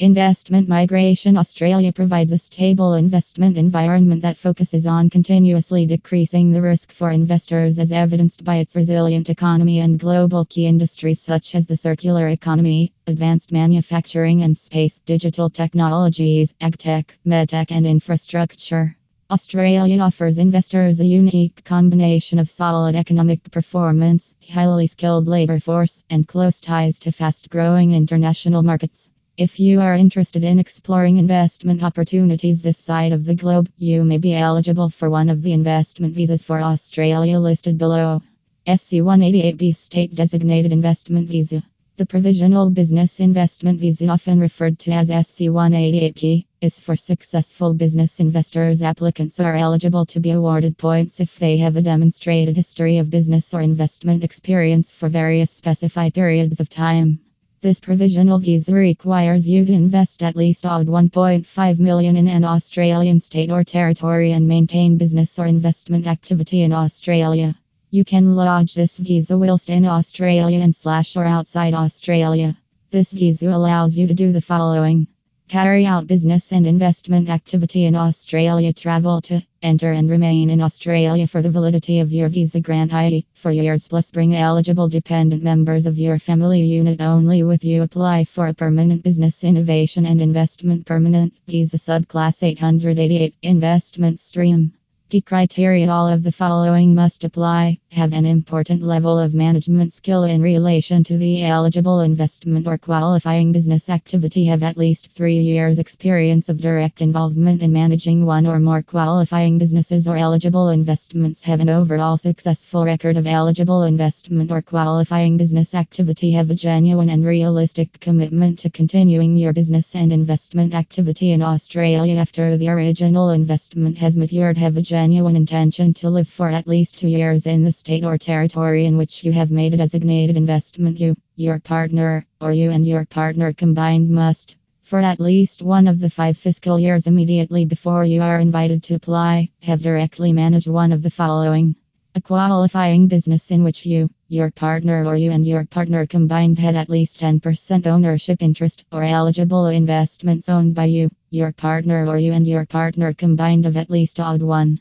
Investment migration Australia provides a stable investment environment that focuses on continuously decreasing the risk for investors, as evidenced by its resilient economy and global key industries such as the circular economy, advanced manufacturing and space, digital technologies, agtech, medtech, and infrastructure. Australia offers investors a unique combination of solid economic performance, highly skilled labor force, and close ties to fast growing international markets. If you are interested in exploring investment opportunities this side of the globe, you may be eligible for one of the investment visas for Australia listed below. SC 188B State Designated Investment Visa. The Provisional Business Investment Visa, often referred to as SC 188B, is for successful business investors. Applicants are eligible to be awarded points if they have a demonstrated history of business or investment experience for various specified periods of time. This provisional visa requires you to invest at least odd 1.5 million in an Australian state or territory and maintain business or investment activity in Australia. You can lodge this visa whilst in Australia and slash or outside Australia. This visa allows you to do the following Carry out business and investment activity in Australia. Travel to, enter and remain in Australia for the validity of your visa grant, i.e., four years plus bring eligible dependent members of your family unit only with you. Apply for a permanent business innovation and investment permanent visa subclass 888 investment stream. Key criteria All of the following must apply have an important level of management skill in relation to the eligible investment or qualifying business activity, have at least three years' experience of direct involvement in managing one or more qualifying businesses or eligible investments, have an overall successful record of eligible investment or qualifying business activity, have a genuine and realistic commitment to continuing your business and investment activity in Australia after the original investment has matured, have a genuine intention to live for at least two years in the state or territory in which you have made a designated investment. You, your partner, or you and your partner combined must, for at least one of the five fiscal years immediately before you are invited to apply, have directly managed one of the following. A qualifying business in which you, your partner, or you and your partner combined had at least 10% ownership interest, or eligible investments owned by you, your partner, or you and your partner combined of at least odd one.